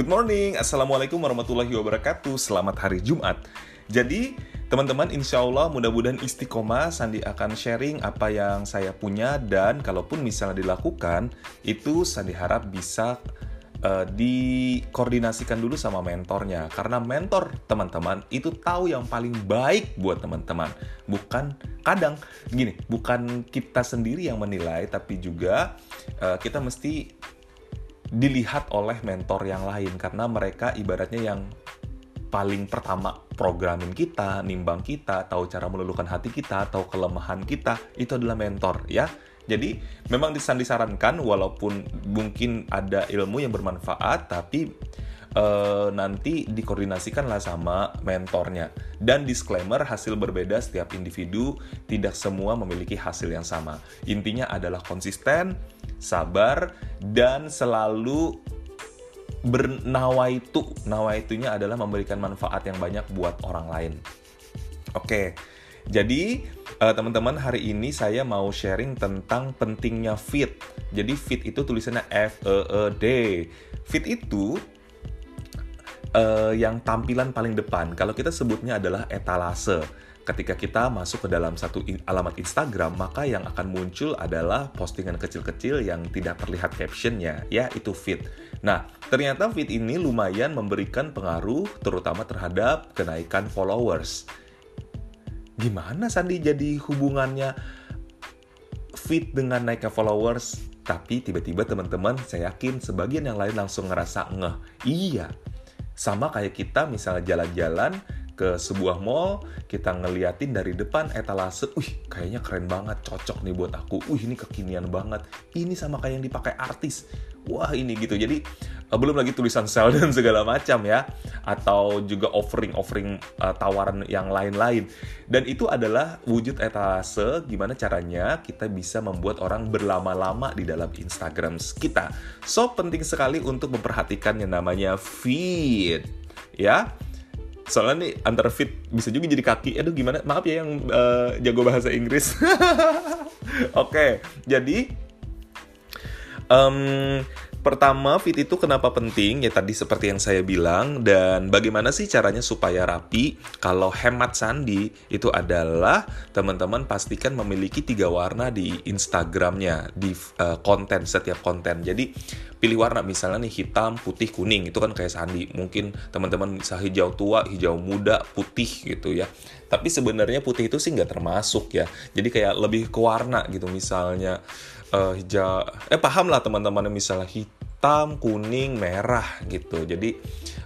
Good morning, Assalamualaikum warahmatullahi wabarakatuh. Selamat hari Jumat. Jadi, teman-teman insya Allah mudah-mudahan istiqomah Sandi akan sharing apa yang saya punya Dan kalaupun misalnya dilakukan Itu Sandi harap bisa uh, dikoordinasikan dulu sama mentornya. Karena mentor teman-teman itu tahu yang paling baik buat teman-teman. Bukan kadang gini, bukan kita sendiri yang menilai Tapi juga uh, kita mesti dilihat oleh mentor yang lain karena mereka ibaratnya yang paling pertama programin kita, nimbang kita, tahu cara meluluhkan hati kita, tahu kelemahan kita, itu adalah mentor ya. Jadi memang disarankan walaupun mungkin ada ilmu yang bermanfaat tapi uh, nanti dikoordinasikanlah sama mentornya. Dan disclaimer, hasil berbeda setiap individu, tidak semua memiliki hasil yang sama. Intinya adalah konsisten, sabar, dan selalu bernawaitu. Nawaitunya adalah memberikan manfaat yang banyak buat orang lain. Oke, jadi uh, teman-teman hari ini saya mau sharing tentang pentingnya fit. Jadi fit itu tulisannya F E E D. Fit itu uh, yang tampilan paling depan. Kalau kita sebutnya adalah etalase. Ketika kita masuk ke dalam satu alamat Instagram, maka yang akan muncul adalah postingan kecil-kecil yang tidak terlihat captionnya, ya itu feed. Nah, ternyata feed ini lumayan memberikan pengaruh terutama terhadap kenaikan followers. Gimana Sandi jadi hubungannya feed dengan naiknya followers? Tapi tiba-tiba teman-teman, saya yakin sebagian yang lain langsung ngerasa ngeh. Iya, sama kayak kita misalnya jalan-jalan ke sebuah mall, kita ngeliatin dari depan etalase, wih kayaknya keren banget, cocok nih buat aku, wih ini kekinian banget, ini sama kayak yang dipakai artis, wah ini gitu. Jadi uh, belum lagi tulisan sel dan segala macam ya, atau juga offering-offering uh, tawaran yang lain-lain. Dan itu adalah wujud etalase gimana caranya kita bisa membuat orang berlama-lama di dalam Instagram kita. So penting sekali untuk memperhatikan yang namanya feed, ya soalnya nih antara fit bisa juga jadi kaki. Aduh gimana? Maaf ya yang uh, jago bahasa Inggris. Oke okay, jadi um, Pertama, fit itu kenapa penting? Ya tadi seperti yang saya bilang dan bagaimana sih caranya supaya rapi? Kalau hemat Sandi itu adalah teman-teman pastikan memiliki tiga warna di Instagramnya di uh, konten setiap konten. Jadi pilih warna misalnya nih hitam, putih, kuning itu kan kayak Sandi. Mungkin teman-teman bisa hijau tua, hijau muda, putih gitu ya. Tapi sebenarnya putih itu sih nggak termasuk ya. Jadi kayak lebih ke warna gitu misalnya uh, hijau. Eh paham lah teman-teman misalnya hitam kuning merah gitu. Jadi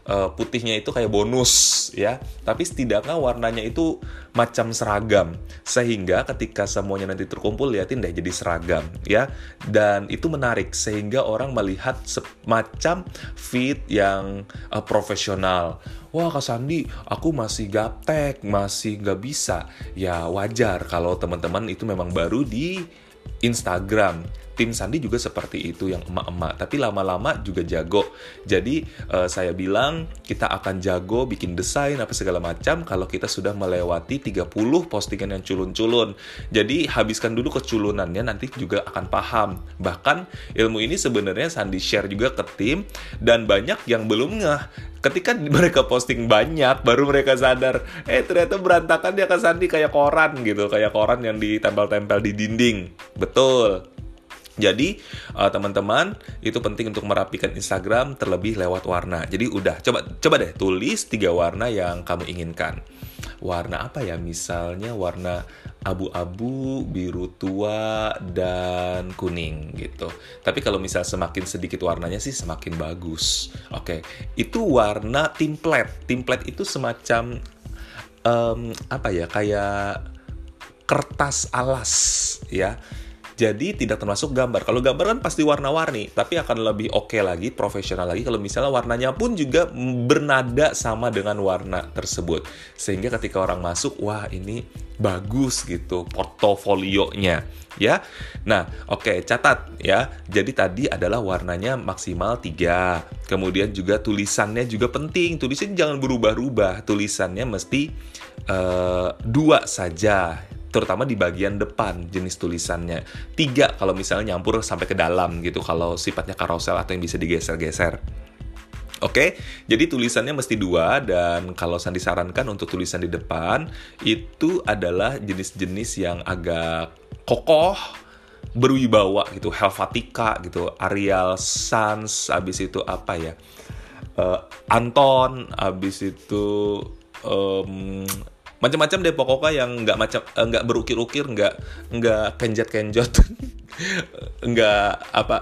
uh, putihnya itu kayak bonus ya. Tapi setidaknya warnanya itu macam seragam. Sehingga ketika semuanya nanti terkumpul liatin deh jadi seragam ya. Dan itu menarik sehingga orang melihat semacam fit yang uh, profesional. Wah Kak Sandi aku masih gaptek masih nggak bisa. Ya wajar kalau teman-teman itu memang baru di Instagram. Tim Sandi juga seperti itu yang emak-emak, tapi lama-lama juga jago. Jadi uh, saya bilang kita akan jago bikin desain apa segala macam kalau kita sudah melewati 30 postingan yang culun-culun. Jadi habiskan dulu keculunannya nanti juga akan paham. Bahkan ilmu ini sebenarnya Sandi share juga ke tim dan banyak yang belum ngeh ketika mereka posting banyak baru mereka sadar eh ternyata berantakan dia ke Sandi kayak koran gitu kayak koran yang ditempel-tempel di dinding betul jadi uh, teman-teman itu penting untuk merapikan Instagram terlebih lewat warna. Jadi udah coba coba deh tulis tiga warna yang kamu inginkan. Warna apa ya? Misalnya warna abu-abu, biru tua, dan kuning gitu. Tapi kalau misal semakin sedikit warnanya sih semakin bagus. Oke, itu warna template. Template itu semacam um, apa ya? Kayak kertas alas ya jadi tidak termasuk gambar. Kalau gambar kan pasti warna-warni, tapi akan lebih oke okay lagi, profesional lagi kalau misalnya warnanya pun juga bernada sama dengan warna tersebut. Sehingga ketika orang masuk, wah ini bagus gitu portofolionya ya. Nah, oke, okay, catat ya. Jadi tadi adalah warnanya maksimal 3. Kemudian juga tulisannya juga penting. Tulisannya jangan berubah-ubah. Tulisannya mesti uh, dua saja terutama di bagian depan jenis tulisannya. Tiga kalau misalnya nyampur sampai ke dalam gitu kalau sifatnya karosel atau yang bisa digeser-geser. Oke, jadi tulisannya mesti dua dan kalau Sandi sarankan untuk tulisan di depan itu adalah jenis-jenis yang agak kokoh, berwibawa gitu, Helvatica gitu, Arial Sans, abis itu apa ya, uh, Anton, abis itu um, macam-macam deh pokoknya yang nggak macam eh, nggak berukir-ukir, nggak nggak kenjot-kenjot, nggak apa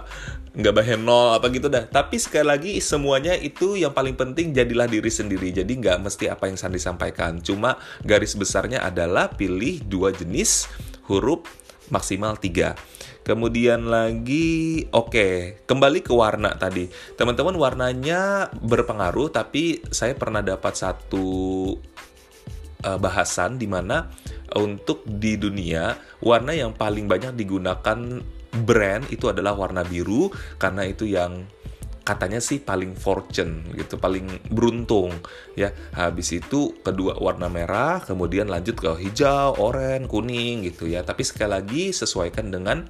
nggak bahenol apa gitu dah. Tapi sekali lagi semuanya itu yang paling penting jadilah diri sendiri. Jadi nggak mesti apa yang Sandi sampaikan. Cuma garis besarnya adalah pilih dua jenis huruf maksimal tiga. Kemudian lagi, oke, okay, kembali ke warna tadi. Teman-teman warnanya berpengaruh, tapi saya pernah dapat satu uh, bahasan di mana untuk di dunia warna yang paling banyak digunakan brand itu adalah warna biru karena itu yang katanya sih paling fortune gitu, paling beruntung ya. Habis itu kedua warna merah, kemudian lanjut ke hijau, oranye, kuning gitu ya. Tapi sekali lagi sesuaikan dengan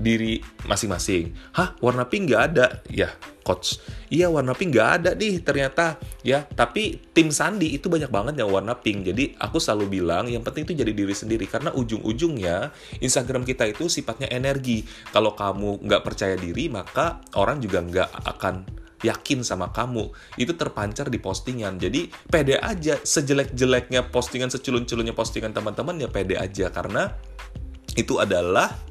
diri masing-masing. Hah, warna pink nggak ada? Ya, coach. Iya, warna pink nggak ada nih ternyata. Ya, tapi tim Sandi itu banyak banget yang warna pink. Jadi aku selalu bilang yang penting itu jadi diri sendiri karena ujung-ujungnya Instagram kita itu sifatnya energi. Kalau kamu nggak percaya diri, maka orang juga nggak akan yakin sama kamu itu terpancar di postingan jadi pede aja sejelek-jeleknya postingan seculun-culunnya postingan teman-teman ya pede aja karena itu adalah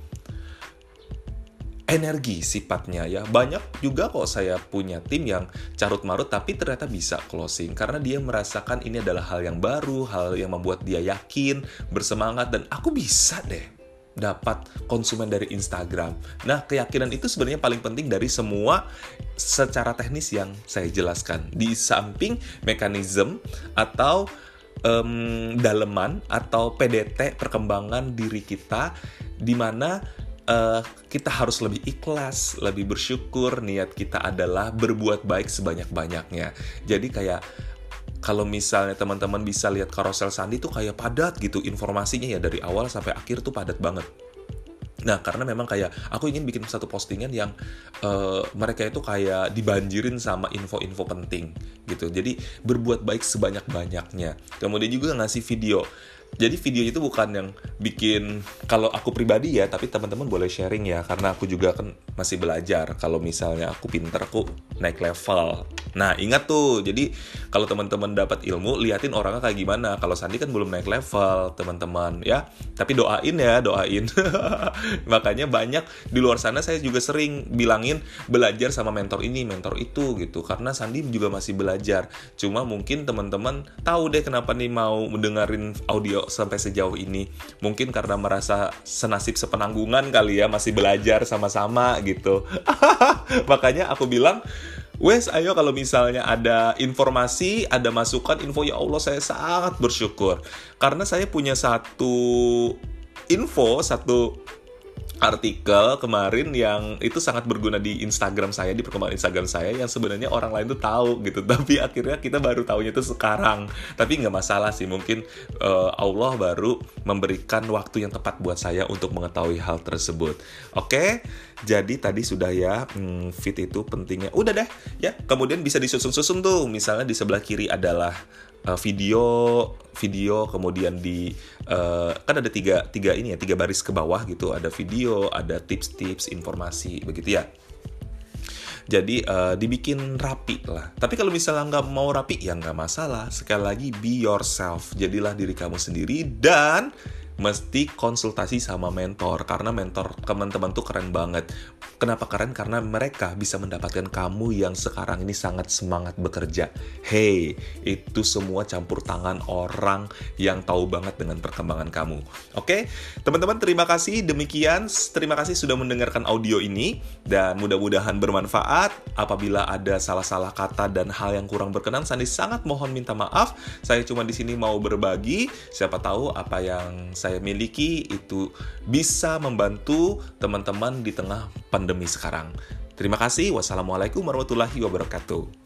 energi sifatnya ya. Banyak juga kok saya punya tim yang carut marut tapi ternyata bisa closing karena dia merasakan ini adalah hal yang baru, hal yang membuat dia yakin, bersemangat dan aku bisa deh dapat konsumen dari Instagram. Nah, keyakinan itu sebenarnya paling penting dari semua secara teknis yang saya jelaskan. Di samping mekanisme atau um, daleman atau PDT perkembangan diri kita di mana uh, kita harus lebih ikhlas, lebih bersyukur. Niat kita adalah berbuat baik sebanyak-banyaknya. Jadi kayak kalau misalnya teman-teman bisa lihat karosel Sandi tuh kayak padat gitu informasinya ya dari awal sampai akhir tuh padat banget. Nah, karena memang kayak aku ingin bikin satu postingan yang uh, mereka itu kayak dibanjirin sama info-info penting gitu. Jadi berbuat baik sebanyak-banyaknya. Kemudian juga ngasih video jadi video itu bukan yang bikin kalau aku pribadi ya tapi teman-teman boleh sharing ya karena aku juga kan masih belajar. Kalau misalnya aku pinter aku naik level. Nah ingat tuh jadi kalau teman-teman dapat ilmu liatin orangnya kayak gimana. Kalau Sandi kan belum naik level teman-teman ya. Tapi doain ya doain. Makanya banyak di luar sana saya juga sering bilangin belajar sama mentor ini mentor itu gitu. Karena Sandi juga masih belajar. Cuma mungkin teman-teman tahu deh kenapa nih mau mendengarin audio sampai sejauh ini. Mungkin karena merasa senasib sepenanggungan kali ya, masih belajar sama-sama gitu. Makanya aku bilang, Wes, ayo kalau misalnya ada informasi, ada masukan, info ya Allah saya sangat bersyukur. Karena saya punya satu info, satu artikel kemarin yang itu sangat berguna di Instagram saya di perkembangan Instagram saya yang sebenarnya orang lain tuh tahu gitu. Tapi akhirnya kita baru tahunya itu sekarang. Tapi nggak masalah sih mungkin uh, Allah baru memberikan waktu yang tepat buat saya untuk mengetahui hal tersebut. Oke? Jadi tadi sudah ya hmm, fit itu pentingnya. Udah deh ya. Kemudian bisa disusun-susun tuh. Misalnya di sebelah kiri adalah uh, video video kemudian di uh, kan ada tiga tiga ini ya tiga baris ke bawah gitu ada video ada tips-tips informasi begitu ya jadi uh, dibikin rapi lah. Tapi kalau misalnya nggak mau rapi ya nggak masalah. Sekali lagi be yourself. Jadilah diri kamu sendiri dan mesti konsultasi sama mentor karena mentor teman-teman tuh keren banget. Kenapa keren? Karena mereka bisa mendapatkan kamu yang sekarang ini sangat semangat bekerja. Hey, itu semua campur tangan orang yang tahu banget dengan perkembangan kamu. Oke, teman-teman terima kasih demikian. Terima kasih sudah mendengarkan audio ini dan mudah-mudahan bermanfaat. Apabila ada salah-salah kata dan hal yang kurang berkenan, Sandi sangat mohon minta maaf. Saya cuma di sini mau berbagi. Siapa tahu apa yang saya saya miliki itu bisa membantu teman-teman di tengah pandemi sekarang. Terima kasih. Wassalamualaikum warahmatullahi wabarakatuh.